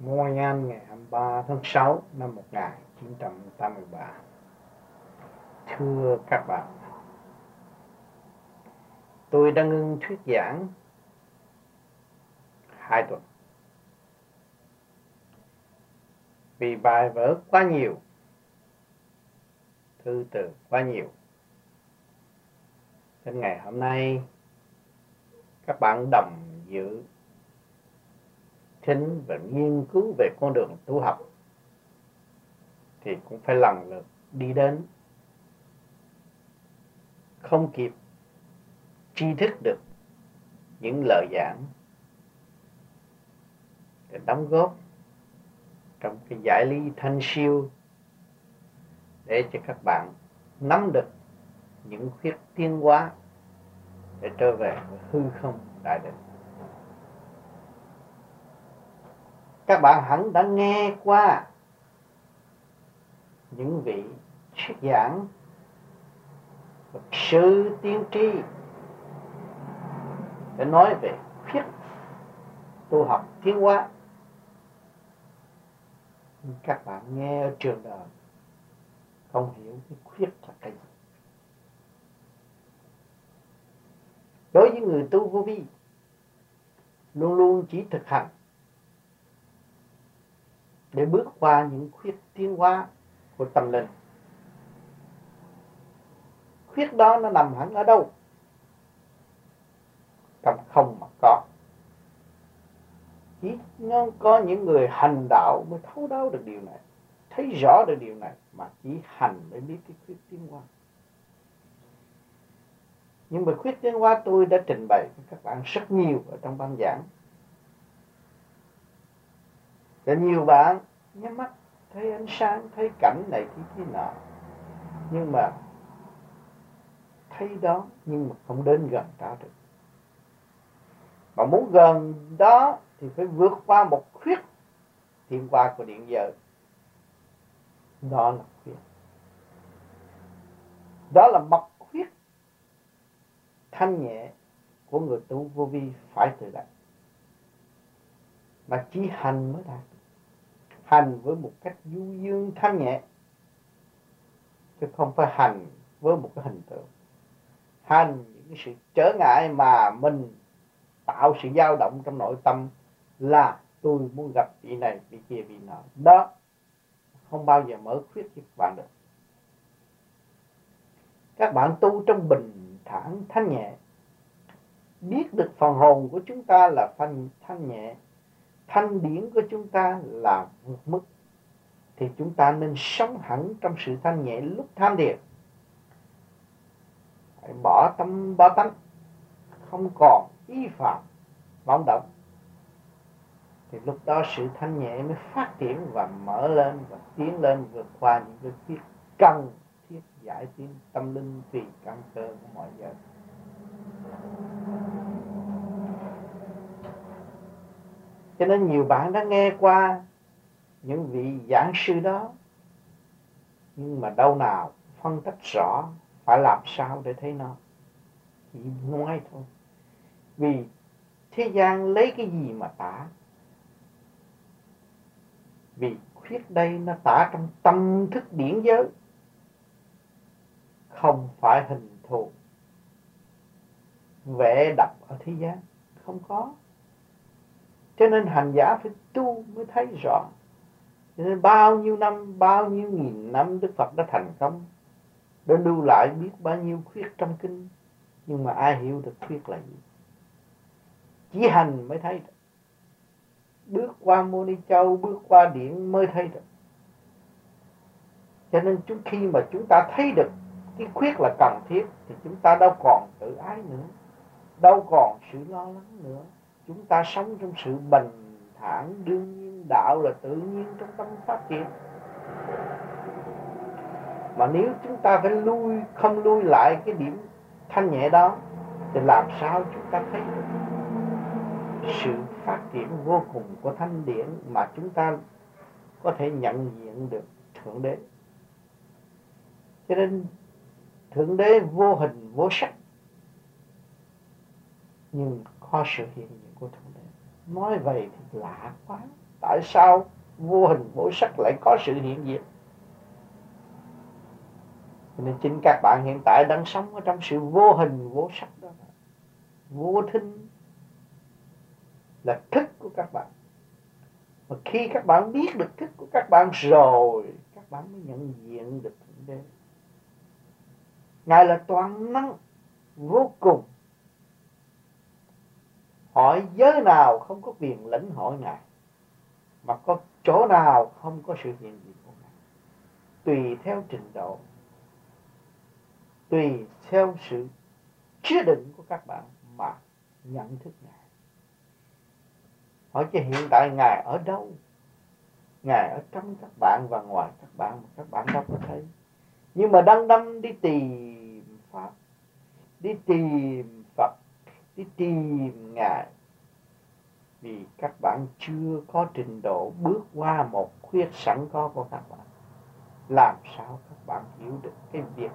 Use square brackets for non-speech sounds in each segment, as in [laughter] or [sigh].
Montreal ngày 23 tháng 6 năm 1983 Thưa các bạn, Tôi đang ngưng thuyết giảng hai tuần. Vì bài vở quá nhiều, thư từ quá nhiều. Đến ngày hôm nay, các bạn đồng dự sinh và nghiên cứu về con đường tu học, thì cũng phải lần lượt đi đến. Không kịp tri thức được những lời giảng để đóng góp trong cái giải lý thanh siêu để cho các bạn nắm được những khuyết tiến hóa để trở về hư không đại định. Các bạn hẳn đã nghe qua những vị thuyết giảng sư tiên tri để nói về khuyết tu học tiến hóa. Các bạn nghe ở trường đời không hiểu cái khuyết là cái gì. Đối với người tu vô vi, luôn luôn chỉ thực hành để bước qua những khuyết tiến hóa của tâm linh. Khuyết đó nó nằm hẳn ở đâu? Trong không mà có. Chỉ có những người hành đạo mới thấu đáo được điều này, thấy rõ được điều này, mà chỉ hành để biết cái khuyết tiến hóa. Nhưng mà khuyết tiến hóa tôi đã trình bày với các bạn rất nhiều ở trong ban giảng và nhiều bạn, nhắm mắt, thấy ánh sáng, thấy cảnh này kia kia nọ. Nhưng mà thấy đó, nhưng mà không đến gần ta được. Mà muốn gần đó thì phải vượt qua một khuyết thiên qua của điện giờ. Đó là khuyết. Đó là mật khuyết thanh nhẹ của người tu vô vi phải tự đạt mà chỉ hành mới đạt hành với một cách du dương thanh nhẹ, chứ không phải hành với một cái hình tượng. Hành những cái sự trở ngại mà mình tạo sự dao động trong nội tâm là tôi muốn gặp vị này, vị kia, vị nọ. Đó, không bao giờ mở khuyết cho các bạn được. Các bạn tu trong bình thản thanh nhẹ, biết được phần hồn của chúng ta là thanh thanh nhẹ thanh điển của chúng ta là vượt mức, thì chúng ta nên sống hẳn trong sự thanh nhẹ lúc tham thiền. Hãy bỏ tâm bỏ tánh, không còn ý phạm, vọng động. Thì lúc đó sự thanh nhẹ mới phát triển và mở lên và tiến lên vượt qua những cái thiết cần, thiết giải tiến tâm linh tùy căn cơ của mọi giờ cho nên nhiều bạn đã nghe qua những vị giảng sư đó. Nhưng mà đâu nào phân tích rõ phải làm sao để thấy nó. Chỉ nói thôi. Vì thế gian lấy cái gì mà tả? Vì khuyết đây nó tả trong tâm thức điển giới. Không phải hình thù. Vẽ đập ở thế gian không có cho nên hành giả phải tu mới thấy rõ. Cho nên bao nhiêu năm, bao nhiêu nghìn năm đức phật đã thành công, đã lưu lại biết bao nhiêu khuyết trong kinh. Nhưng mà ai hiểu được khuyết là gì? Chỉ hành mới thấy được. Bước qua mô ni châu, bước qua điện mới thấy được. Cho nên chúng khi mà chúng ta thấy được cái khuyết là cần thiết, thì chúng ta đâu còn tự ái nữa, đâu còn sự lo lắng nữa chúng ta sống trong sự bình thản, đương nhiên, đạo là tự nhiên trong tâm phát triển. Mà nếu chúng ta phải lui, không lui lại cái điểm thanh nhẹ đó, thì làm sao chúng ta thấy được sự phát triển vô cùng của thanh điển mà chúng ta có thể nhận diện được thượng đế? Cho nên, thượng đế vô hình, vô sắc, nhưng có sự hiện diện nói vậy thì lạ quá. Tại sao vô hình vô sắc lại có sự hiện diện? Nên chính các bạn hiện tại đang sống ở trong sự vô hình, vô sắc đó. Vô thinh là thức của các bạn. Mà khi các bạn biết được thức của các bạn rồi, các bạn mới nhận diện được thượng đế ngài là toàn năng vô cùng hỏi giới nào không có quyền lãnh hỏi ngài, mà có chỗ nào không có sự hiện diện của ngài. Tùy theo trình độ, tùy theo sự chứa đựng của các bạn mà nhận thức ngài. Hỏi cho hiện tại ngài ở đâu? Ngài ở trong các bạn và ngoài các bạn mà các bạn đâu có thấy. Nhưng mà đang đâm đi tìm pháp, đi tìm đi tìm ngài. Vì các bạn chưa có trình độ bước qua một khuyết sẵn có của các bạn, làm sao các bạn hiểu được cái việc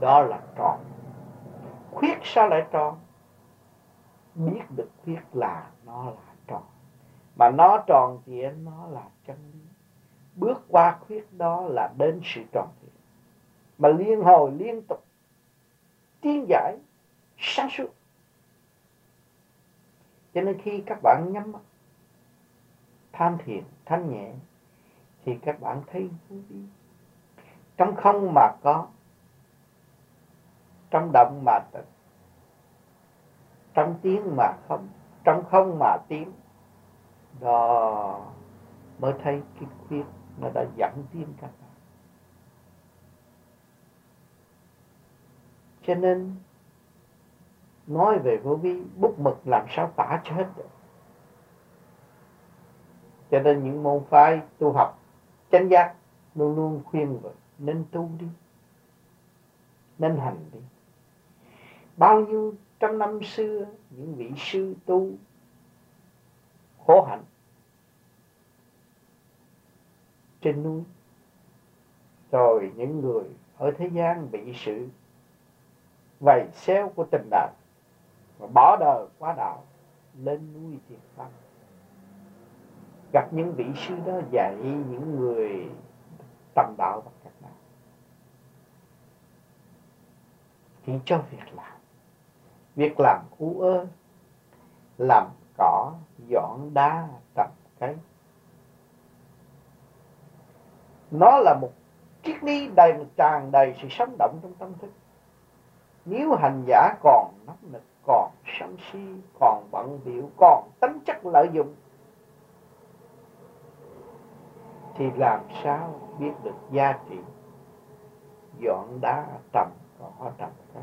đó là tròn khuyết sao lại tròn biết được khuyết là nó là tròn mà nó tròn thì nó là chân lý. Bước qua khuyết đó là đến sự tròn thiện. Mà liên hồi liên tục tiến giải, sáng suốt cho nên khi các bạn nhắm mắt, tham thiền, thanh nhẹ, thì các bạn thấy vui trong không mà có, trong động mà tịch trong tiếng mà không, trong không mà tiếng, đó mới thấy cái khuyết nó đã dẫn tiến các bạn. Cho nên nói về vô vi, bút mực làm sao tả cho hết được. Cho nên những môn phái tu học, chánh giác luôn luôn khuyên vậy nên tu đi, nên hành đi. Bao nhiêu trăm năm xưa, những vị sư tu khổ hạnh trên núi, rồi những người ở thế gian bị sự vầy xéo của tình đạo và bỏ đời qua đạo, lên núi thiền tâm gặp những vị sư đó dạy những người tầm đạo và các bạn chỉ cho việc làm. Việc làm u ơ làm cỏ, dọn đá tập cây. Nó là một triết lý đầy, tràn đầy sự sống động trong tâm thức. Nếu hành giả còn nóng nực còn sân si, còn bận biểu, còn tính chất lợi dụng. Thì làm sao biết được giá trị? Dọn đá trầm cỏ trầm cây.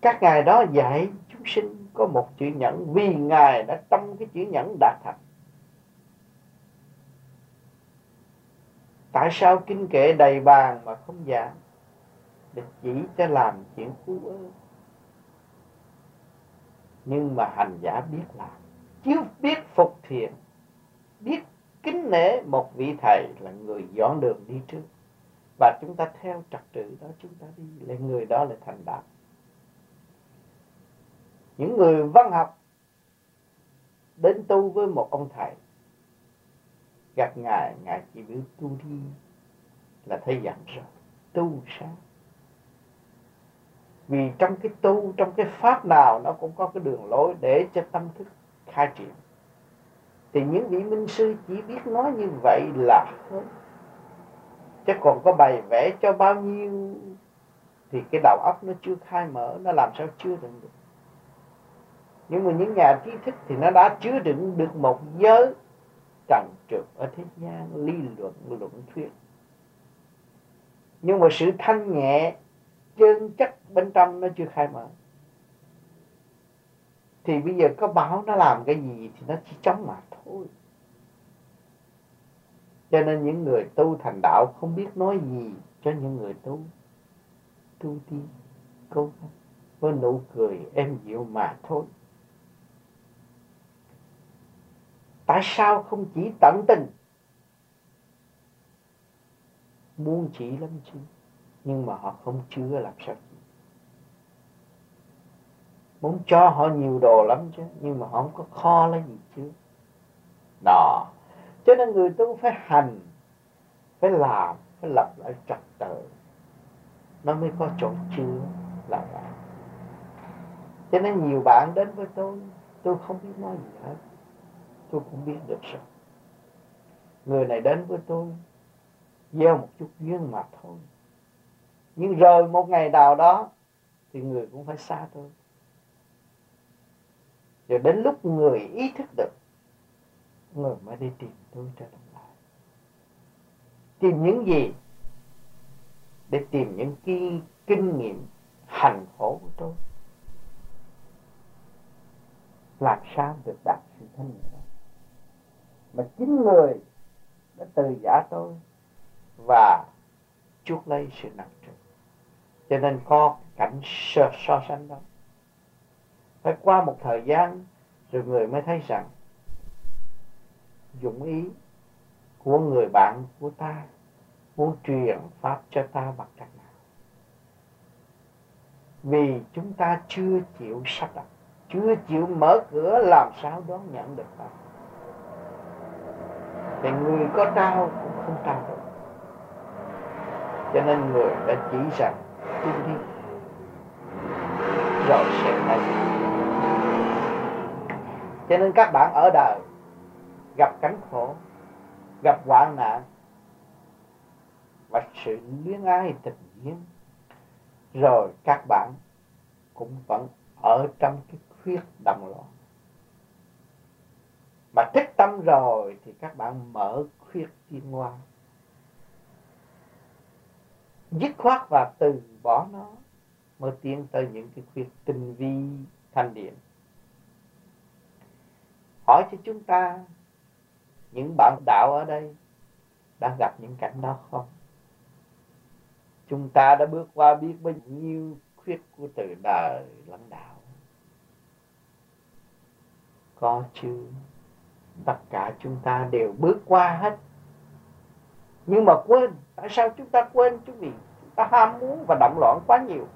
Các ngài đó dạy chúng sinh có một chữ nhẫn, vì ngài đã trong cái chữ nhẫn đạt thành. Tại sao kinh kệ đầy bàn mà không giảng? Để chỉ cho làm chuyện phú ơ nhưng mà hành giả biết làm. Chứ biết phục thiện, biết kính nể một vị thầy là người dọn đường đi trước. Và chúng ta theo trật tự đó, chúng ta đi là người đó là thành đạt những người văn học đến tu với một ông thầy, gặp ngài ngài chỉ biết tu đi là thấy dặn rồi, tu sáng vì trong cái tu, trong cái pháp nào nó cũng có cái đường lối để cho tâm thức khai triển. Thì những vị minh sư chỉ biết nói như vậy là hết chứ còn có bài vẽ cho bao nhiêu thì cái đầu óc nó chưa khai mở, nó làm sao chưa đựng được. Nhưng mà những nhà trí thức thì nó đã chứa đựng được một giới trần trượt ở thế gian, lý luận luận thuyết. Nhưng mà sự thanh nhẹ chân chất bên trong nó chưa khai mở. Thì bây giờ có báo nó làm cái gì thì nó chỉ chống mà thôi. Cho nên những người tu thành đạo không biết nói gì cho những người tu. Tu đi câu với nụ cười em dịu mà thôi. Tại sao không chỉ tận tình? Muốn chỉ lắm chứ? Nhưng mà họ không chứa làm sao chịu. Muốn cho họ nhiều đồ lắm chứ, nhưng mà họ không có kho lấy gì chứ. Đó. Cho nên người tu phải hành, phải làm, phải lập lại trật tự. Nó mới có chỗ chứa là vậy cho nên nhiều bạn đến với tôi tôi không biết nói gì hết. Tôi cũng biết được rồi người này đến với tôi, gieo một chút duyên mà thôi nhưng rồi một ngày nào đó thì người cũng phải xa tôi. Rồi đến lúc người ý thức được, người mới đi tìm tôi trở lại. Tìm những gì? Để tìm những cái kinh nghiệm hành khổ của tôi. Làm sao được đạt sự thanh nhẹ mà chính người đã từ giả tôi và chuốc lấy sự nặng trịch cho nên có cảnh so, so sánh đó. Phải qua một thời gian rồi người mới thấy rằng dụng ý của người bạn của ta muốn truyền pháp cho ta bằng cách nào? Vì chúng ta chưa chịu sắp đặt chưa chịu mở cửa làm sao đón nhận được pháp thì người có trao cũng không trao được. Cho nên người đã chỉ rằng đi rồi sẽ thấy cho nên các bạn ở đời gặp cảnh khổ, gặp hoạn nạn và sự luyến ái tình duyên rồi các bạn cũng vẫn ở trong cái khuyết đồng loạn. Mà thích tâm rồi thì các bạn mở khuyết tiến hoa dứt khoát và từ bỏ nó, mới tiến tới những cái khuyết tinh vi thanh điển. hỏi cho chúng ta, những bạn đạo ở đây đã gặp những cảnh đó không? Chúng ta đã bước qua biết bao nhiêu khuyết của từ đời lãnh đạo. Có chứ tất cả chúng ta đều bước qua hết nhưng mà quên, tại sao chúng ta quên chúng vì chúng ta ham muốn và động loạn quá nhiều.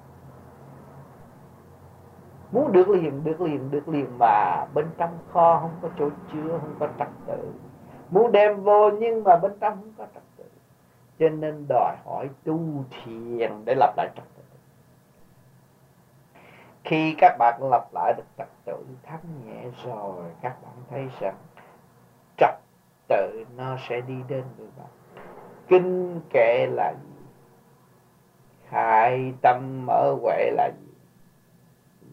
Muốn được liền được liền được liền mà bên trong kho không có chỗ chứa, không có trật tự. Muốn đem vô nhưng mà bên trong không có trật tự. Cho nên đòi hỏi tu thiền để lập lại trật tự. Khi các bạn lập lại được trật tự thắng nhẹ rồi, các bạn thấy rằng trật tự nó sẽ đi đến với bạn kinh kệ là gì? Khai tâm mở huệ là gì?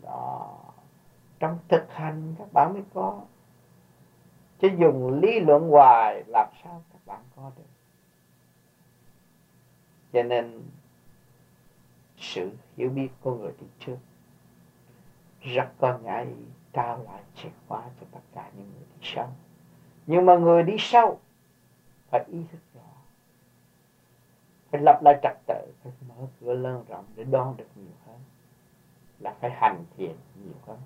Đó. Trong thực hành các bạn mới có. Chứ dùng lý luận hoài, làm sao các bạn có được? Cho nên, sự hiểu biết của người đi trước rất có ngại trao lại chìa khóa cho tất cả những người đi sau. Nhưng mà người đi sau phải ý thức phải lập lại trật tự phải mở cửa lớn rộng để đón được nhiều hơn. Là phải hành thiền nhiều hơn.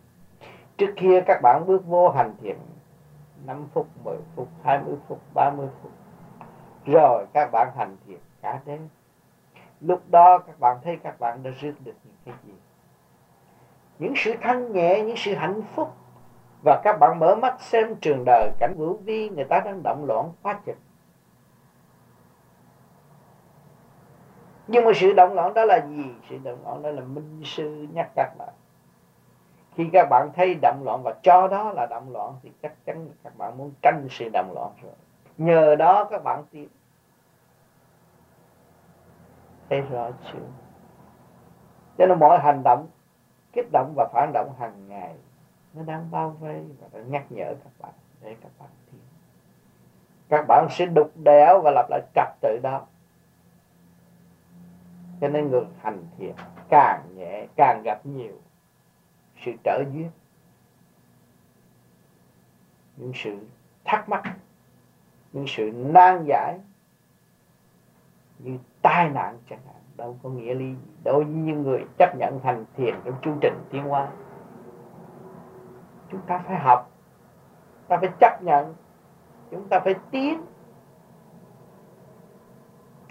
Trước kia các bạn bước vô hành thiền 5 phút, 10 phút, 20 phút, 30 phút. Rồi các bạn hành thiền cả đêm. Lúc đó các bạn thấy các bạn đã rước được những cái gì? Những sự thanh nhẹ những sự hạnh phúc. Và các bạn mở mắt xem trường đời cảnh vũ vi người ta đang động loạn quá chừng. Nhưng mà sự động loạn đó là gì? Sự động loạn đó là minh sư nhắc các bạn. Khi các bạn thấy động loạn và cho đó là động loạn, thì chắc chắn các bạn muốn tránh sự động loạn rồi. Nhờ đó các bạn tiến. Thấy rõ chưa? Cho nên mọi hành động, kích động và phản động hàng ngày, nó đang bao vây và đang nhắc nhở các bạn để các bạn tiến. Các bạn sẽ đục đẽo và lặp lại trật tự đó cho nên người hành thiện càng nhẹ, càng gặp nhiều sự trở duyên. Những sự thắc mắc, những sự nan giải, như tai nạn chẳng hạn, đâu có nghĩa lý gì. Đối với những người chấp nhận hành thiền trong chương trình tiến hóa, chúng ta phải học, ta phải chấp nhận, chúng ta phải tiến.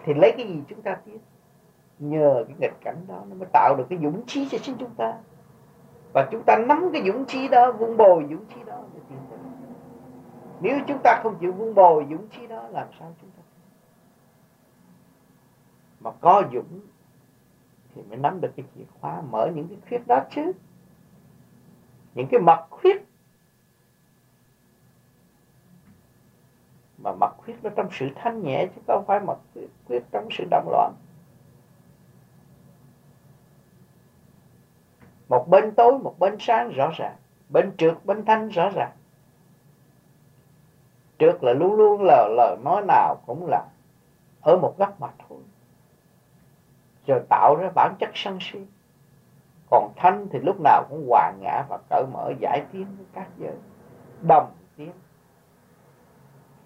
Thì lấy cái gì chúng ta tiến? Nhờ cái nghịch cảnh đó nó mới tạo được cái dũng khí cho chính chúng ta. Và chúng ta nắm cái dũng khí đó vun bồi dũng khí đó để tiến tới nếu chúng ta không chịu vun bồi dũng khí đó làm sao chúng ta? Mà có dũng thì mới nắm được cái chìa khóa mở những cái khuyết đó chứ. Những cái mật khuyết. Mà mật khuyết nó trong sự thanh nhẹ chứ không phải mật khuyết, khuyết trong sự động loạn. Một bên tối, một bên sáng, rõ ràng. Bên trượt bên thanh, rõ ràng. Trượt là luôn luôn là lời nói nào cũng là ở một góc mặt thôi. Rồi tạo ra bản chất sân si. Còn thanh thì lúc nào cũng hòa ngã và cởi mở, giải tiến với các giới. Đồng tiến.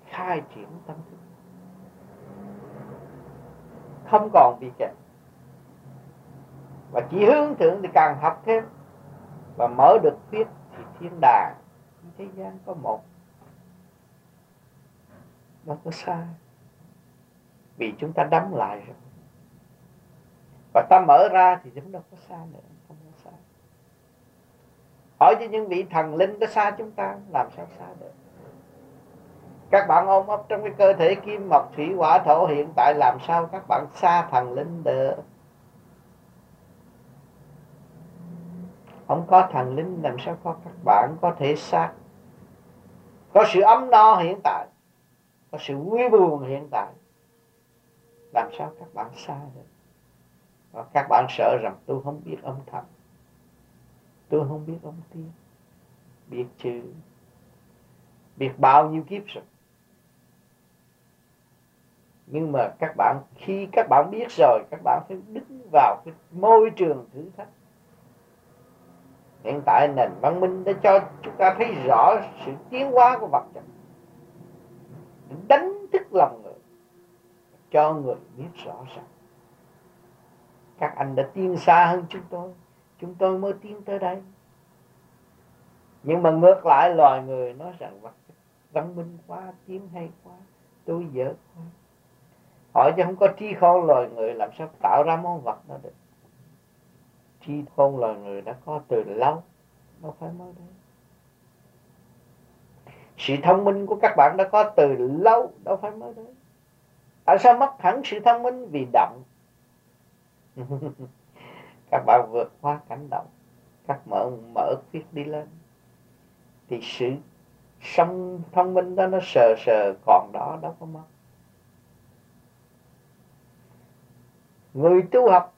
Khai triển tâm thức. Không còn bị kẹt và chỉ hướng thượng thì càng học thêm. Và mở được biết thì thiên đàng thế gian có một. Đâu có sai. Vì chúng ta đóng lại rồi. Và ta mở ra thì chúng đâu có xa nữa, không có xa. Hỏi cho những vị thần linh có xa chúng ta, làm sao xa được? Các bạn ôm ấp trong cái cơ thể kim mộc thủy hỏa thổ hiện tại, làm sao các bạn xa thần linh được? Không có thần linh, làm sao có các bạn có thể xác? Có sự ấm no hiện tại, có sự vui buồn hiện tại. Làm sao các bạn xa được? Và các bạn sợ rằng tôi không biết âm thầm. Tôi không biết âm tiếng biết chữ. Biết bao nhiêu kiếp rồi. Nhưng mà các bạn, khi các bạn biết rồi, các bạn phải đứng vào cái môi trường thử thách hiện tại nền văn minh đã cho chúng ta thấy rõ sự tiến hóa của vật chất. Đánh thức lòng người, cho người biết rõ ràng các anh đã tiến xa hơn chúng tôi chúng tôi mới tiến tới đây. Nhưng mà ngược lại, loài người nói rằng vật chất, văn minh quá tiến hay quá, tôi dở quá. Hỏi chứ không có trí khôn loài người làm sao tạo ra món vật đó được? Trí khôn loài người đã có từ lâu. Đâu phải mới đây. Sự thông minh của các bạn đã có từ lâu. Đâu phải mới đây. Tại sao mất hẳn sự thông minh? Vì động. [laughs] Các bạn vượt qua cảnh động. Các mở mở khuyết đi lên. Thì sự sống thông minh đó nó sờ sờ, còn đó đâu có mất. Người tu học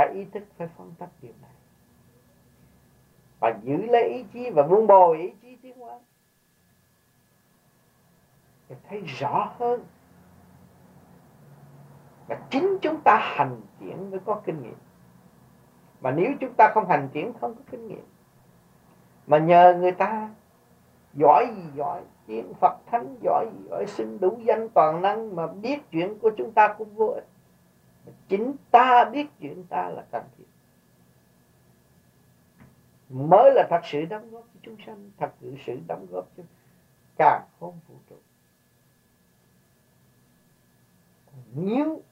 phải ý thức, phải phân tích điều này. Và giữ lấy ý chí và vun bồi ý chí tiến hóa. Để thấy rõ hơn và chính chúng ta hành triển mới có kinh nghiệm. Mà nếu chúng ta không hành triển không có kinh nghiệm. Mà nhờ người ta giỏi gì giỏi, tiếng Phật Thánh giỏi gì giỏi, xin đủ danh toàn năng mà biết chuyện của chúng ta cũng vô ích chính ta biết chuyện ta là cần thiết mới là thật sự đóng góp cho chúng sanh, thật sự sự đóng góp cho càng không vũ trụ. Nếu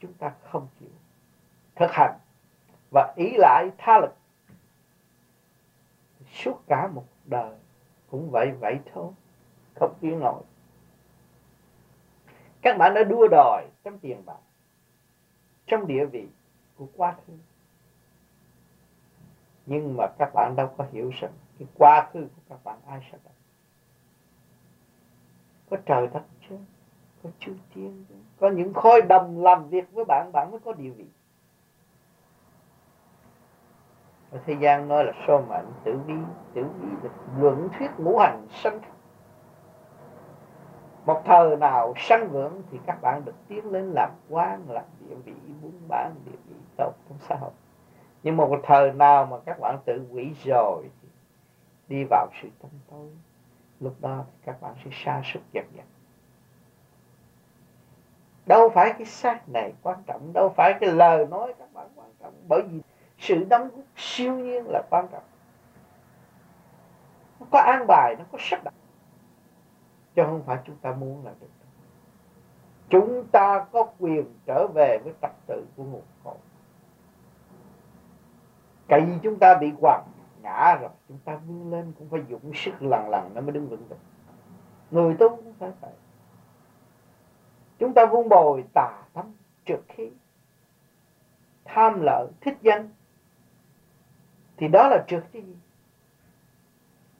chúng ta không chịu thực hành và ý lại tha lực suốt cả một đời cũng vậy vậy thôi, không yên nổi các bạn đã đua đòi trong tiền bạc trong địa vị của quá khứ. Nhưng mà các bạn đâu có hiểu rằng cái quá khứ của các bạn ai sẽ đặt có trời đất chứ, có chư tiên có những khối đồng làm việc với bạn bạn mới có địa vị. Ở thế gian nói là số mệnh tử vi tử vi là luận thuyết ngũ hành sanh một thời nào sanh vượng thì các bạn được tiến lên làm quan, làm địa vị, buôn bán, địa vị tốt trong xã hội nhưng một thời nào mà các bạn tự quỷ rồi thì đi vào sự tâm tối, lúc đó thì các bạn sẽ sa sút dần dần. Đâu phải cái xác này quan trọng, đâu phải cái lời nói các bạn quan trọng, bởi vì sự đóng góp siêu nhiên là quan trọng. Nó có an bài, nó có sắp đặt chứ không phải chúng ta muốn là được. Chúng ta có quyền trở về với trật tự của nguồn cội. Cây chúng ta bị quằn, ngã rồi, chúng ta vươn lên cũng phải dụng sức lần lần nó mới đứng vững được. Người tu cũng phải vậy. Chúng ta vun bồi tà tâm trượt khí, tham lợi, thích danh. Thì đó là trượt cái gì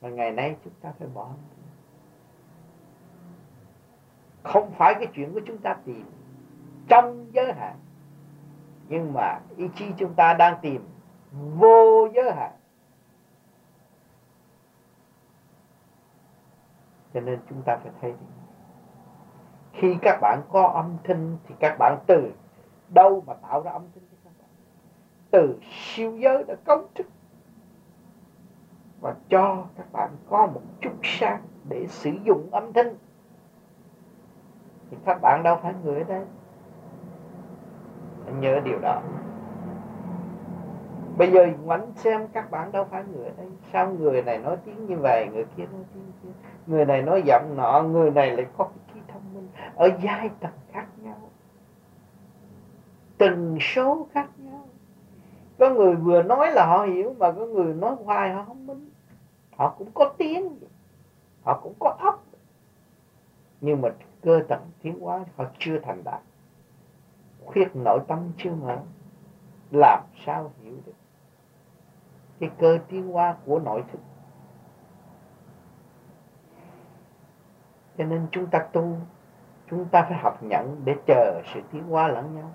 mà ngày nay chúng ta phải bỏ không phải cái chuyện của chúng ta tìm trong giới hạn, nhưng mà ý chí chúng ta đang tìm vô giới hạn. Cho nên chúng ta phải thấy khi các bạn có âm thanh thì các bạn từ đâu mà tạo ra âm thanh cho các bạn? Từ siêu giới đã cấu trúc. Và cho các bạn có một chút sáng để sử dụng âm thanh thì các bạn đâu phải người ở đây. Nhớ điều đó. Bây giờ ngoảnh xem các bạn đâu phải người ở đây. Sao người này nói tiếng như vậy, người kia nói tiếng kia? Người này nói giọng nọ, người này lại có cái trí thông minh. Ở giai tầng khác nhau. Từng số khác nhau. Có người vừa nói là họ hiểu, mà có người nói hoài họ không minh. Họ cũng có tiếng, họ cũng có óc. Nhưng mà cơ tầng tiến hóa họ chưa thành đạt. Khuyết nội tâm chưa mở, làm sao hiểu được cái cơ tiến hóa của nội thức? Cho nên chúng ta tu, chúng ta phải học nhận để chờ sự tiến hóa lẫn nhau,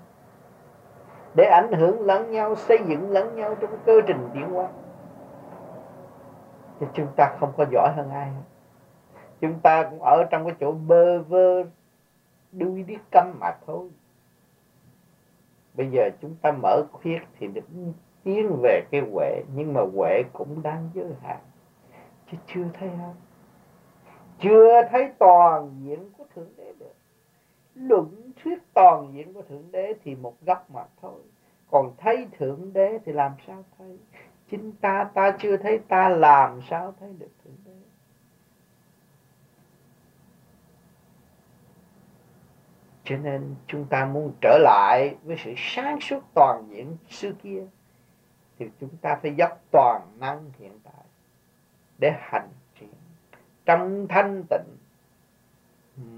để ảnh hưởng lẫn nhau, xây dựng lẫn nhau trong cơ trình tiến hóa. Thì chúng ta không có giỏi hơn ai chúng ta cũng ở trong cái chỗ bơ vơ, đuôi đi câm mà thôi. Bây giờ chúng ta mở khuyết thì được tiến về cái huệ, nhưng mà huệ cũng đang giới hạn. Chứ chưa thấy không chưa thấy toàn diện của thượng đế được. Luận thuyết toàn diện của thượng đế thì một góc mà thôi. Còn thấy thượng đế thì làm sao thấy? Chính ta ta chưa thấy ta làm sao thấy được thượng đế cho nên chúng ta muốn trở lại với sự sáng suốt toàn diện xưa kia, thì chúng ta phải dốc toàn năng hiện tại để hành triển trong thanh tịnh,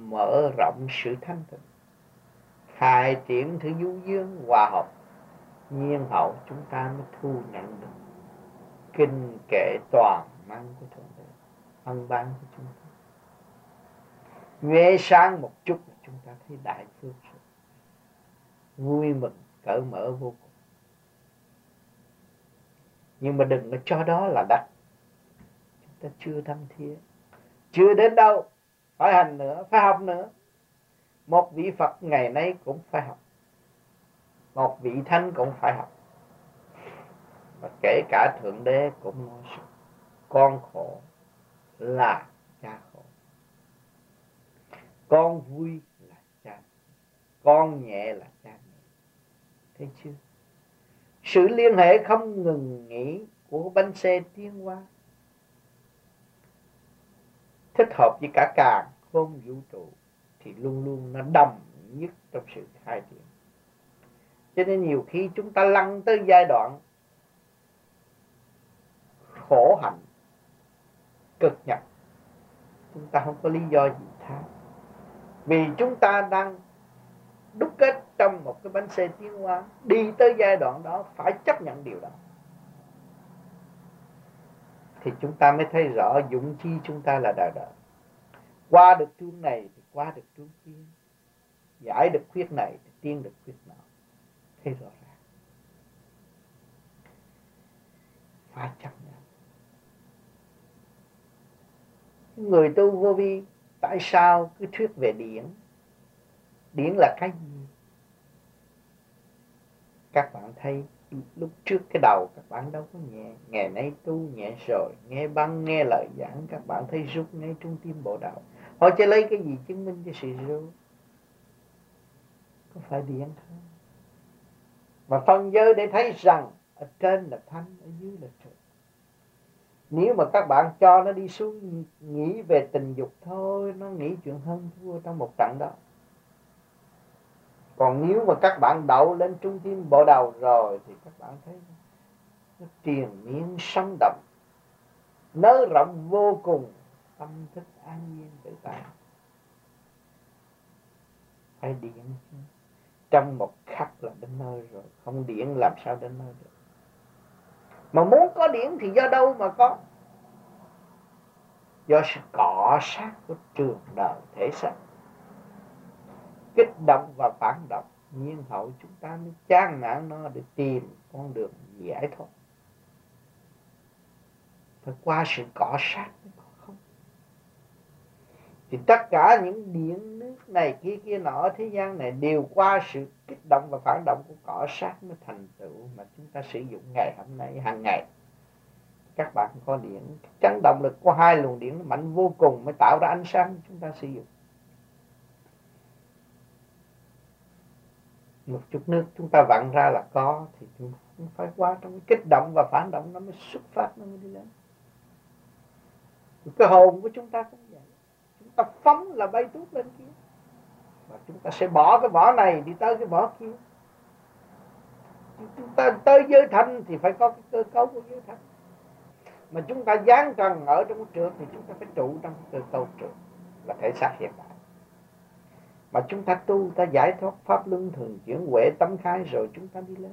mở rộng sự thanh tịnh. Khai triển thứ du dương hòa hợp, nhiên hậu chúng ta mới thu nhận được kinh kệ toàn năng của thượng đế, ân ban của chúng ta. Nghe sáng một chút ta thấy đại phương sự vui mừng, cởi mở vô cùng. Nhưng mà đừng có cho đó là đặt chúng ta chưa thâm thiết chưa đến đâu. Phải hành nữa, phải học nữa. Một vị phật ngày nay cũng phải học. Một vị thánh cũng phải học. Và kể cả thượng đế cũng nói rằng, con khổ là cha khổ. Con vui con nhẹ là cha nhẹ thấy chưa? Sự liên hệ không ngừng nghỉ của bánh xe tiến hóa. Thích hợp với cả càng không vũ trụ thì luôn luôn nó đồng nhất trong sự khai triển. Cho nên nhiều khi chúng ta lăn tới giai đoạn khổ hạnh cực nhập, chúng ta không có lý do gì khác, vì chúng ta đang đúc kết trong một cái bánh xe tiến hóa, đi tới giai đoạn đó phải chấp nhận điều đó. Thì chúng ta mới thấy rõ dũng chi chúng ta là đời đời qua được chương này thì qua được chương kia. Giải được khuyết này thì tiên được khuyết nọ. Thấy rõ ràng. Phải chấp nhận. Người tu vô vi, tại sao cứ thuyết về điển? Điển là cái gì? Các bạn thấy lúc trước cái đầu các bạn đâu có nhẹ. Ngày nay tu nhẹ rồi, nghe băng, nghe lời giảng, các bạn thấy rút ngay trung tim bộ đạo. Họ chỉ lấy cái gì chứng minh cho sự rút? Có phải điển không? Mà phân giới để thấy rằng ở trên là thanh ở dưới là trượt nếu mà các bạn cho nó đi xuống, nghĩ về tình dục thôi, nó nghĩ chuyện hơn thua trong một trận đó còn nếu mà các bạn đậu lên trung tâm bộ đầu rồi thì các bạn thấy nó triền miên sống động, nới rộng vô cùng tâm thức an nhiên tự tại. Phải điện. Trong một khắc là đến nơi rồi, không điện làm sao đến nơi được. Mà muốn có điện thì do đâu mà có? Do sự cọ sát của trường đời thể xác kích động và phản động. Nhiên hậu chúng ta mới chán nản nó để tìm con đường giải thoát phải qua sự cọ sát mới có không? Thì tất cả những điện nước này, kia kia nọ, thế gian này đều qua sự kích động và phản động của cọ sát mới thành tựu mà chúng ta sử dụng ngày hôm nay, hàng ngày. Các bạn có điện chấn động lực của hai luồng điện mạnh vô cùng mới tạo ra ánh sáng chúng ta sử dụng. Một chút nước chúng ta vặn ra là có, thì chúng phải qua trong cái kích động và phản động nó mới xuất phát, nó mới đi lên. Cái hồn của chúng ta cũng vậy. Chúng ta phóng là bay tuốt lên kia. Và chúng ta sẽ bỏ cái vỏ này đi tới cái vỏ kia. Chúng ta tới giới thanh thì phải có cái cơ cấu của giới thanh. Mà chúng ta dán trần ở trong trượt thì chúng ta phải trụ trong cơ cấu trượt là thể xác hiện tại mà chúng ta tu ta giải thoát pháp luân thường chuyển huệ tâm khai rồi chúng ta đi lên.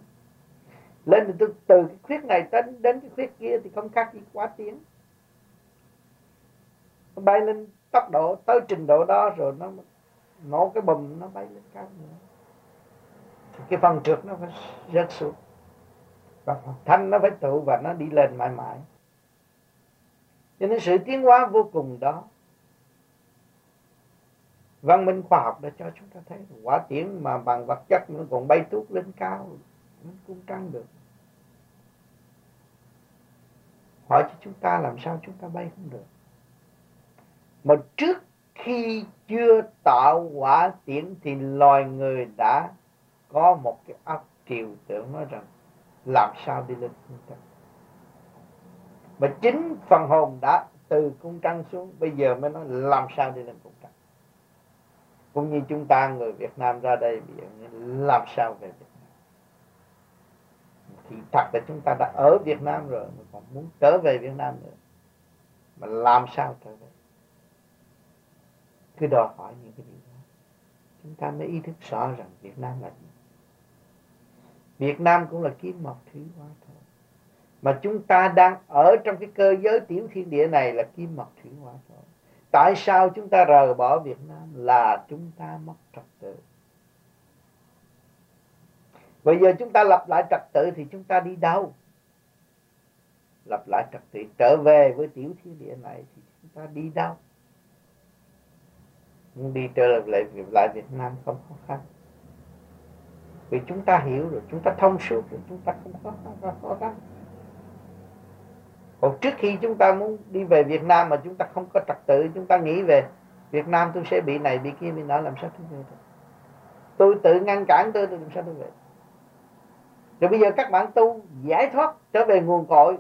Lên thì từ, từ cái khuyết này đến đến cái khuyết kia thì không khác gì quá tiến nó bay lên tốc độ tới trình độ đó rồi nó nổ cái bùm nó bay lên cao nữa. Thì cái phần trượt nó phải rớt xuống. Và phần thanh nó phải tụ và nó đi lên mãi mãi. Cho nên sự tiến hóa vô cùng đó văn minh khoa học đã cho chúng ta thấy quả tiễn mà bằng vật chất nó còn bay tuốt lên cao, nó cũng trăng được. Hỏi cho chúng ta làm sao chúng ta bay không được. Mà trước khi chưa tạo quả tiễn thì loài người đã có một cái óc triều tưởng nói rằng làm sao đi lên cung trăng mà chính phần hồn đã từ cung trăng xuống, bây giờ mới nói làm sao đi lên cung trăng cũng như chúng ta, người Việt Nam ra đây làm sao về Việt Nam? Thì thật là chúng ta đã ở Việt Nam rồi, mà còn muốn trở về Việt Nam nữa. Mà làm sao trở về? Cứ đòi hỏi những cái điều đó. Chúng ta mới ý thức rõ rằng Việt Nam là gì. Việt Nam cũng là kim mộc thủy hóa thôi. Mà chúng ta đang ở trong cái cơ giới tiểu thiên địa này là kim mộc thủy hỏa thổ tại sao chúng ta rời bỏ Việt Nam? Là chúng ta mất trật tự. Bây giờ chúng ta lập lại trật tự thì chúng ta đi đâu? Lập lại trật tự. Trở về với tiểu thiên địa này thì chúng ta đi đâu? Nhưng đi trở lại lại Việt Nam không khó khăn. Vì chúng ta hiểu rồi, chúng ta thông suốt rồi, chúng ta không có khó khăn còn trước khi chúng ta muốn đi về Việt Nam mà chúng ta không có trật tự chúng ta nghĩ về Việt Nam tôi sẽ bị này bị kia bị nọ làm sao tôi về được? Tôi tự ngăn cản tôi, tôi làm sao tôi về rồi bây giờ các bạn tu giải thoát trở về nguồn cội.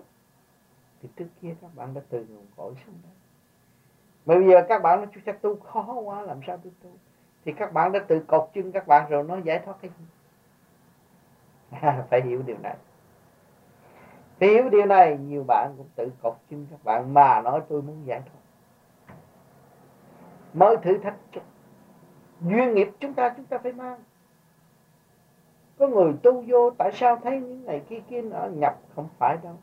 Thì trước kia các bạn đã từ nguồn cội xuống đây mà bây giờ các bạn nói chú chắc tu khó quá làm sao tôi tu? Thì các bạn đã tự cột chân các bạn rồi nó giải thoát cái gì? [laughs] Phải hiểu điều này hiểu điều này, nhiều bạn cũng tự cột chân các bạn mà nói tôi muốn giải thoát mới thử thách duyên nghiệp chúng ta chúng ta phải mang. Có người tu vô, tại sao thấy những này kia kia nó nhập? Không phải đâu.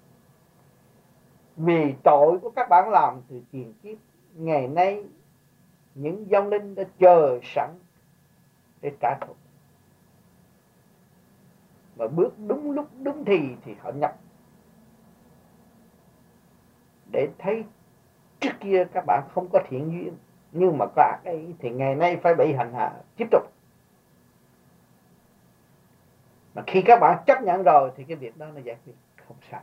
Vì tội của các bạn làm từ tiền kiếp, ngày nay những vong linh đã chờ sẵn để trả thù. Mà bước đúng lúc đúng thì thì họ nhập để thấy trước kia các bạn không có thiện duyên, nhưng mà có ác ấy thì ngày nay phải bị hành hạ, tiếp tục. Mà khi các bạn chấp nhận rồi thì cái việc đó nó giải quyết không sao.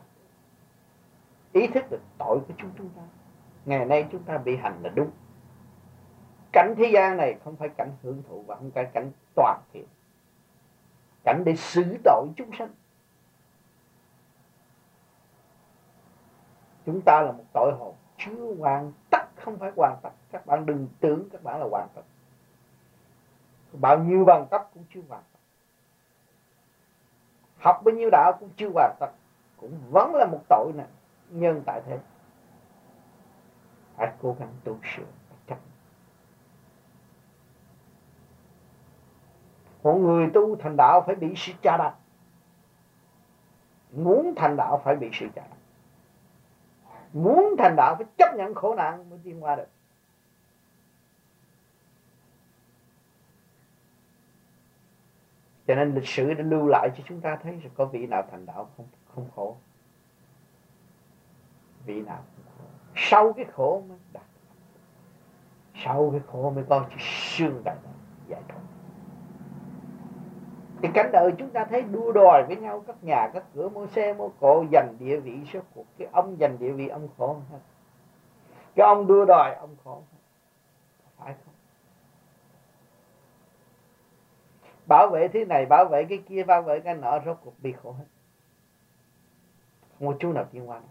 Ý thức được tội của chúng chúng ta, ngày nay chúng ta bị hành là đúng. Cảnh thế gian này không phải cảnh hưởng thụ và không phải cảnh toàn thiện. Cảnh để xử tội chúng sanh. Chúng ta là một tội hồn, chưa hoàn tất, không phải hoàn tất. Các bạn đừng tưởng các bạn là hoàn tất. Bao nhiêu bằng cấp cũng chưa hoàn tất. Học bao nhiêu đạo cũng chưa hoàn tất. Cũng vẫn là một tội nè nhân tại thế hãy cố gắng tu sửa chấp một người tu thành đạo phải bị sự cha đạp. Muốn thành đạo phải bị sự cha đạp muốn thành đạo phải chấp nhận khổ nạn mới tiến qua được. Cho nên lịch sử đã lưu lại cho chúng ta thấy có vị nào thành đạo không không khổ. Vị nào không khổ. Sau cái khổ mới đạt. Sau cái khổ mới có chữ xương đại giải thoát thì cảnh đời chúng ta thấy đua đòi với nhau, các nhà, các cửa, mua xe, mua cộ giành địa vị số cuộc. Cái ông giành địa vị, ông khổ hết cái ông đua đòi, ông khổ phải không? Bảo vệ thế này, bảo vệ cái kia, bảo vệ cái nọ, rốt cuộc bị khổ hết. Một có chú nào tiên quan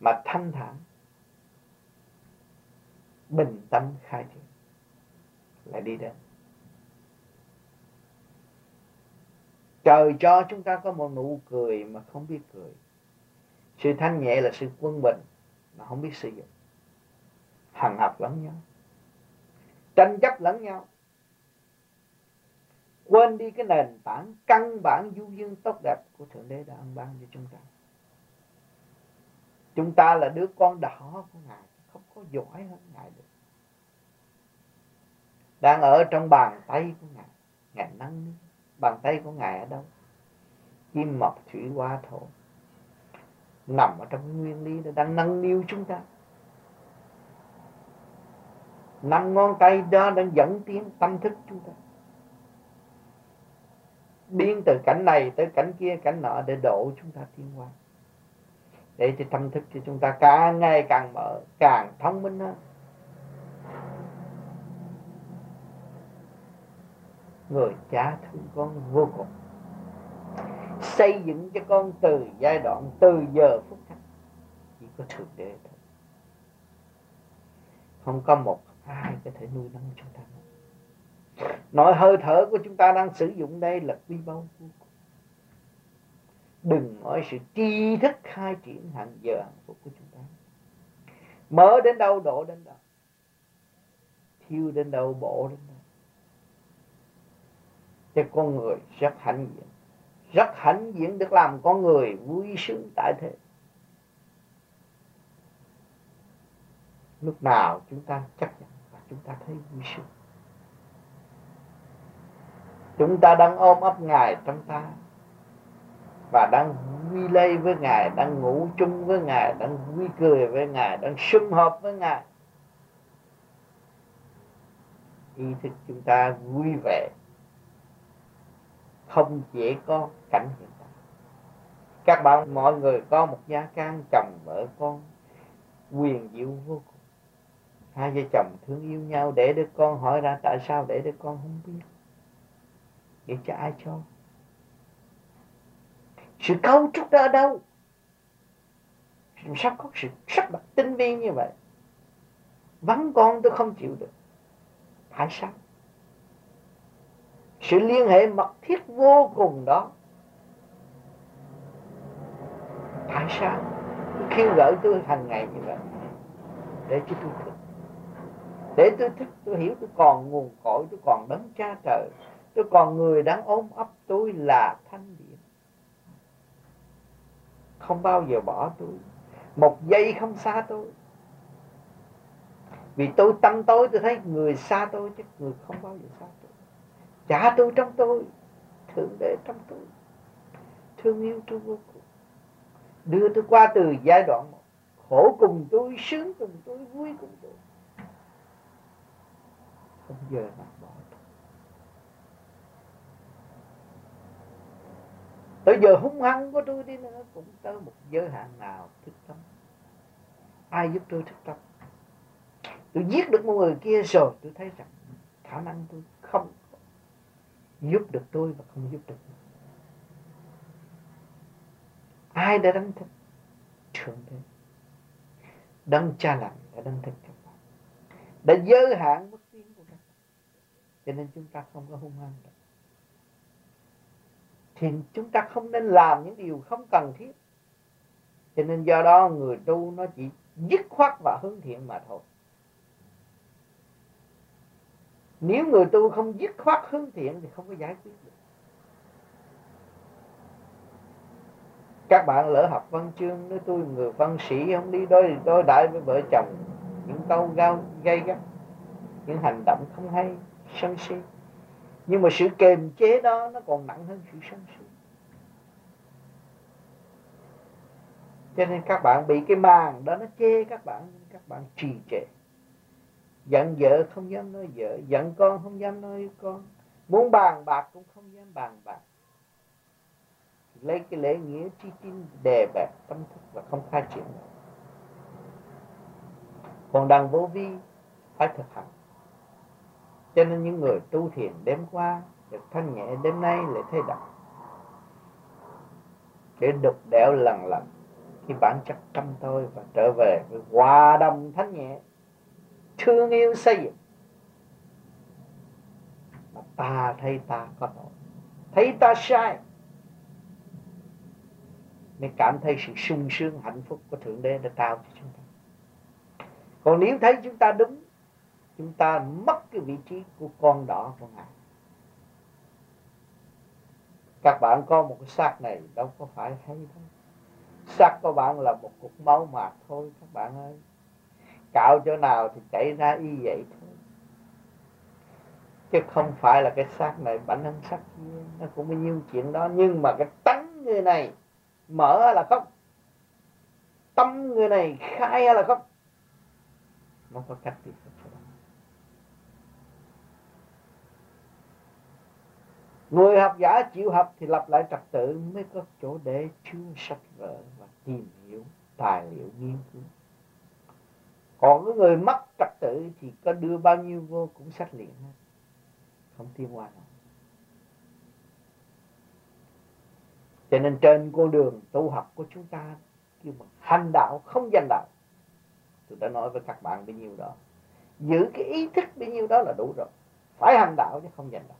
mà thanh thản, bình tâm khai triển, lại đi đến. Trời cho chúng ta có một nụ cười mà không biết cười. Sự thanh nhẹ là sự quân bình, mà không biết sử dụng. Hằng học lẫn nhau, tranh chấp lẫn nhau. Quên đi cái nền tảng căn bản du dương tốt đẹp của thượng đế đã ăn ban cho chúng ta. Chúng ta là đứa con đỏ của ngài, không có giỏi hơn ngài được. Đang ở trong bàn tay của ngài ngài nâng bàn tay của ngài ở đâu? Kim mộc thủy hoa thổ. Nằm ở trong nguyên lý đang nâng niu chúng ta. Năm ngón tay đó đang dẫn tiến tâm thức chúng ta. Biến từ cảnh này tới cảnh kia, cảnh nọ để độ chúng ta tiến qua để cho tâm thức cho chúng ta càng ngày càng mở, càng thông minh hơn. Người cha thương con vô cùng xây dựng cho con từ giai đoạn, từ giờ phút khắc chỉ có thượng đế thôi không có một ai có thể nuôi nấng chúng ta Nội hơi thở của chúng ta đang sử dụng đây là quy báu vô cùng. Đừng nói sự tri thức khai triển hàng giờ hàng phút của chúng ta. Mở đến đâu độ đến đâu. Thiêu đến đâu bộ đến đâu. Cho con người rất hãnh diện. Rất hãnh diện được làm con người vui sướng tại thế. Lúc nào chúng ta chấp nhận và chúng ta thấy vui sướng chúng ta đang ôm ấp ngài trong ta và đang vui lây với ngài, đang ngủ chung với ngài, đang vui cười với ngài, đang sum họp với ngài ý thức chúng ta vui vẻ không chỉ có cảnh hiện tại. Các bạn, mọi người có một gia can chồng vợ con, quyền diệu vô cùng. Hai vợ chồng thương yêu nhau để đứa con hỏi ra tại sao, để đứa con không biết. Để cho ai cho? Sự cấu trúc đó ở đâu? Sao có sự sắp đặt tinh vi như vậy? Vắng con tôi không chịu được. Tại sao? Sự liên hệ mật thiết vô cùng đó. Tại sao? Tôi kêu tôi hàng ngày như vậy, để cho tôi thức. Để tôi thức, tôi hiểu tôi còn nguồn cội, tôi còn đấng cha trời. Tôi còn người đang ôm ấp tôi là thanh điển không bao giờ bỏ tôi. Một giây không xa tôi. Vì tôi tâm tối, tôi thấy người xa tôi chứ người không bao giờ xa tôi cha tôi trong tôi, thượng đế trong tôi, thương yêu tôi vô cùng. Đưa tôi qua từ giai đoạn một, khổ cùng tôi, sướng cùng tôi, vui cùng tôi. Không giờ nào bỏ tôi. Tới giờ hung hăng của tôi đi nữa, cũng tới một giới hạn nào thức tâm. Ai giúp tôi thức tâm? Tôi giết được một người kia rồi, tôi thấy rằng khả năng tôi không giúp được tôi và không giúp được tôi. ai đã đánh thức thượng đế. Đấng cha lành đã đánh thức các bạn đã giới hạn mức tiến của các bạn cho nên chúng ta không có hung hăng được thì chúng ta không nên làm những điều không cần thiết. Cho nên do đó người tu nó chỉ dứt khoát và hướng thiện mà thôi. Nếu người tu không dứt khoát hướng thiện thì không có giải quyết được. Các bạn lỡ học văn chương, nói tôi người văn sĩ không đi đối đối đại với vợ chồng. Những câu gao gây gắt, những hành động không hay, sân si. Nhưng mà sự kềm chế đó nó còn nặng hơn sự sân si. Cho nên các bạn bị cái màn đó nó chê các bạn các bạn trì trệ giận vợ không dám nói vợ, giận con không dám nói con. Muốn bàn bạc cũng không dám bàn bạc. Lấy cái lễ nghĩa chi tin đề bạc tâm thức và không khai triển còn đằng vô vi phải thực hành. Cho nên những người tu thiền đêm qua, được thanh nhẹ đêm nay lại thấy đổi để đục đẽo lần lần khi bản chất tâm tôi và trở về với hòa đồng thanh nhẹ thương yêu xây dựng. Mà ta thấy ta có tội, thấy ta sai, mới cảm thấy sự sung sướng, hạnh phúc của thượng đế đã trao cho chúng ta. Còn nếu thấy chúng ta đúng, chúng ta mất cái vị trí của con đỏ của ngài. Các bạn có một cái xác này đâu có phải hay đâu. Xác của bạn là một cục máu mạc thôi, các bạn ơi cạo chỗ nào thì chảy ra y vậy thôi. Chứ không phải là cái xác này bản thân xác kia, nó cũng bao nhiêu chuyện đó. Nhưng mà cái tánh người này mở là không tâm người này khai là không nó có cách gì người học giả chịu học thì lập lại trật tự mới có chỗ để chưa sách vở và tìm hiểu tài liệu nghiên cứu còn cái người mất trật tự thì có đưa bao nhiêu vô cũng sách liền hết. Không tiêu qua đâu. Cho nên trên con đường tu học của chúng ta kêu bằng hành đạo không danh đạo, tôi đã nói với các bạn bấy nhiêu đó, giữ cái ý thức bấy nhiêu đó là đủ rồi. Phải hành đạo chứ không danh đạo.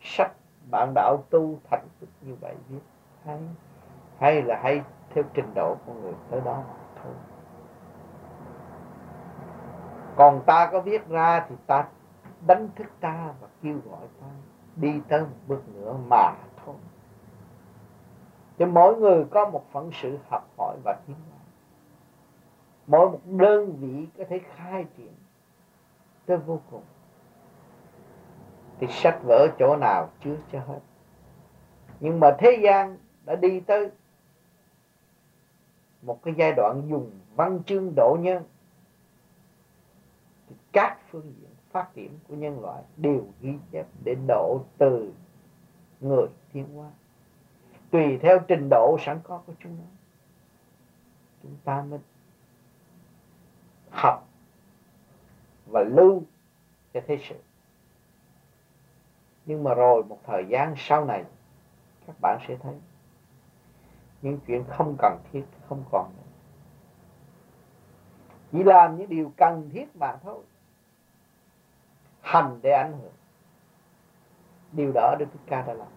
Sách bạn đạo tu thành tựu như vậy biết hay hay là hay theo trình độ của người tới đó thôi còn ta có viết ra thì ta đánh thức ta và kêu gọi ta đi tới một bước nữa mà thôi. Thì mỗi người có một phận sự học hỏi và tiến hóa. Mỗi một đơn vị có thể khai triển tới vô cùng. Thì sách vở chỗ nào chưa cho hết. Nhưng mà thế gian đã đi tới một cái giai đoạn dùng văn chương độ nhân các phương diện phát triển của nhân loại đều ghi chép để độ từ người tiến hóa. Tùy theo trình độ sẵn có của chúng nó, chúng ta mới học và lưu cho thế sự. Nhưng mà rồi một thời gian sau này, các bạn sẽ thấy những chuyện không cần thiết, không còn nữa. Chỉ làm những điều cần thiết mà thôi hành để ảnh hưởng. Điều đó Đức Thích Ca đã làm.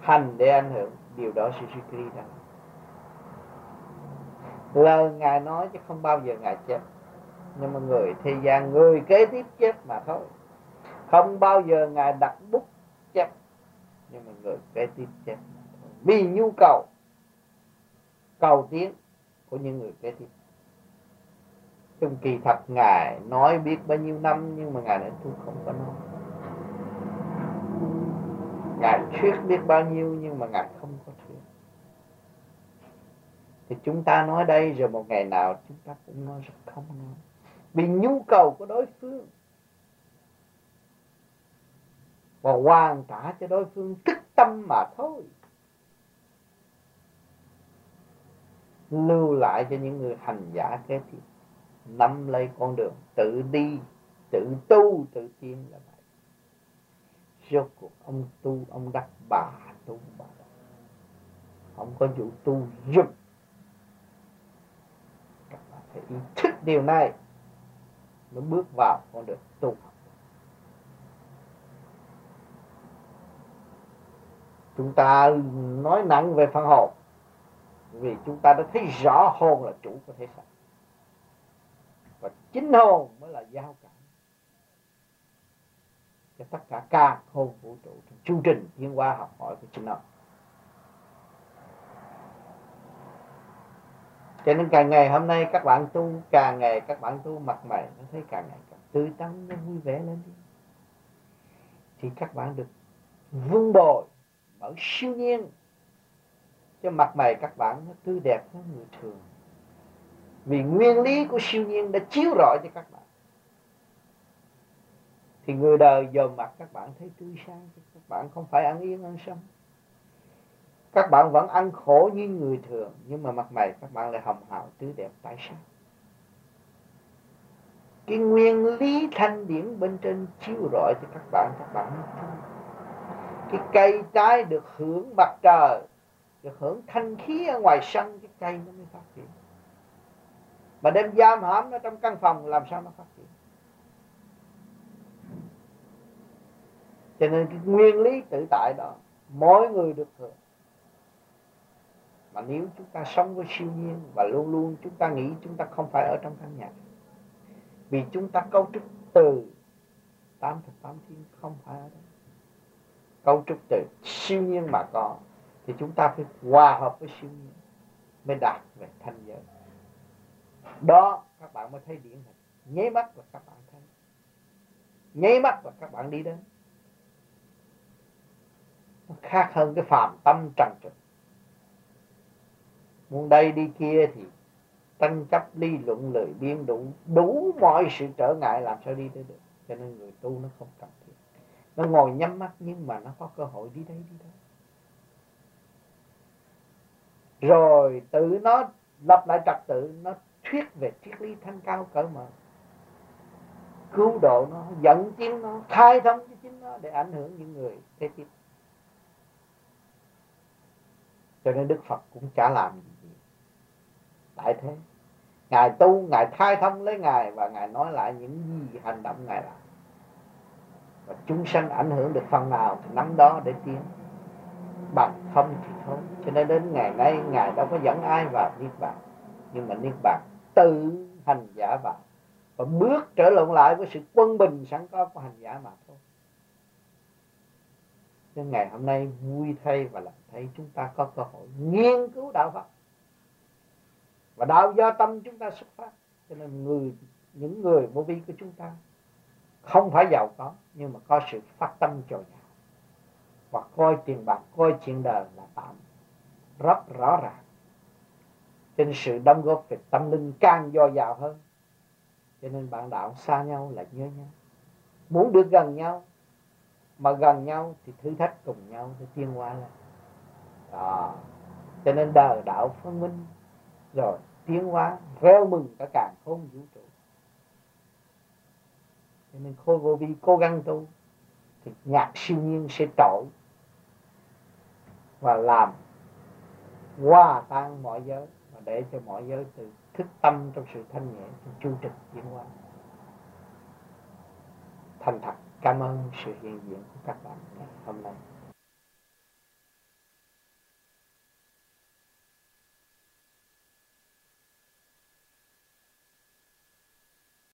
Hành để ảnh hưởng, điều đó sư sư Kri đã làm. Lời ngài nói chứ không bao giờ ngài chết nhưng mà người thế gian, người kế tiếp chết mà thôi. Không bao giờ ngài đặt bút chết nhưng mà người kế tiếp chết vì nhu cầu cầu tiến của những người kế tiếp trong kỳ thật ngài nói biết bao nhiêu năm, nhưng mà ngài nói tôi không có nói. Ngài thuyết biết bao nhiêu, nhưng mà ngài không có thuyết. Thì chúng ta nói đây, rồi một ngày nào chúng ta cũng nói rất không nói. Vì nhu cầu của đối phương. Và hoàn trả cho đối phương thức tâm mà thôi. Lưu lại cho những người hành giả kế tiếp nắm lấy con đường, tự đi, tự tu, tự tiến là vậy. Rốt cuộc, ông tu, ông đắc bà tu bà đắc không có vụ tu giúp các bạn phải ý thức điều này. Mới bước vào con đường tu chúng ta nói nặng về phần hồn. Vì chúng ta đã thấy rõ hồn là chủ của thế xác chính hồn mới là giao cảm. Cho tất cả ca hồn vũ trụ trong chu trình tiến qua học hỏi của chính hồn cho nên càng ngày hôm nay các bạn tu, càng ngày các bạn tu mặt mày, nó thấy càng ngày càng tươi tắn, nó vui vẻ lên đi. Thì các bạn được vun bồi bởi siêu nhiên. Cho mặt mày các bạn nó tươi đẹp hơn người thường vì nguyên lý của siêu nhiên đã chiếu rọi cho các bạn. Thì người đời dòm mặt các bạn thấy tươi sáng các bạn không phải ăn yên ăn sống. Các bạn vẫn ăn khổ như người thường, nhưng mà mặt mày các bạn lại hồng hào, tươi đẹp tại sao cái nguyên lý thanh điển bên trên chiếu rọi cho các bạn các bạn cái cây trái được hưởng mặt trời, được hưởng thanh khí ở ngoài sân, cái cây nó mới phát triển mà đem giam hãm nó trong căn phòng, làm sao nó phát triển? Cho nên cái nguyên lý tự tại đó, mỗi người được hưởng. Mà nếu chúng ta sống với siêu nhiên và luôn luôn chúng ta nghĩ chúng ta không phải ở trong căn nhà, vì chúng ta cấu trúc từ tám thập tám thiên không phải ở đó. cấu trúc từ siêu nhiên mà có, thì chúng ta phải hòa hợp với siêu nhiên mới đạt về thanh giới đó, các bạn mới thấy điển hình. Nháy mắt là các bạn thấy. Nháy mắt là các bạn đi đến. Nó khác hơn cái phàm tâm trần trực muốn đây đi kia thì tranh chấp ly luận, lời biên đủ đủ mọi sự trở ngại làm sao đi tới được. Cho nên người tu nó không cần thiết. Nó ngồi nhắm mắt nhưng mà nó có cơ hội đi đây, đi đó. Rồi tự nó lập lại trật tự, nó thuyết về triết lý thanh cao cỡ mở. Cứu độ nó, dẫn tiến nó, khai thông cho chính nó để ảnh hưởng những người kế tiếp. Cho nên đức phật cũng chả làm gì tại thế, ngài tu, ngài khai thông lấy ngài và ngài nói lại những gì hành động ngài làm. Và chúng sanh ảnh hưởng được phần nào thì nắm đó để tiến. Bằng không thì thôi cho nên đến ngày nay, ngài đâu có dẫn ai vào niết bàn. Nhưng mà niết bàn tự hành giả vào và bước trở lộn lại với sự quân bình sẵn có của hành giả mà thôi. Nên ngày hôm nay vui thay và làm thấy chúng ta có cơ hội nghiên cứu đạo Phật và đạo do tâm chúng ta xuất phát. Cho nên người, những người vô vi của chúng ta không phải giàu có, nhưng mà có sự phát tâm cho nhà và coi tiền bạc, coi chuyện đời là tạm rất rõ ràng trên sự đóng góp về tâm linh càng do dào hơn. Cho nên bạn đạo xa nhau là nhớ nhau. Muốn được gần nhau, mà gần nhau thì thử thách cùng nhau để tiến hóa lên. Đó. Cho nên đời đạo phân minh, rồi tiến hóa, reo mừng cả càng khôn vũ trụ. Cho nên khôi vô vi cố gắng tu, thì nhạc siêu nhiên sẽ trội và làm hòa tan mọi giới để cho mọi giới từ thức tâm trong sự thanh nhẹ, trong chu trình diễn hóa. Thành thật, cảm ơn sự hiện diện của các bạn hôm nay.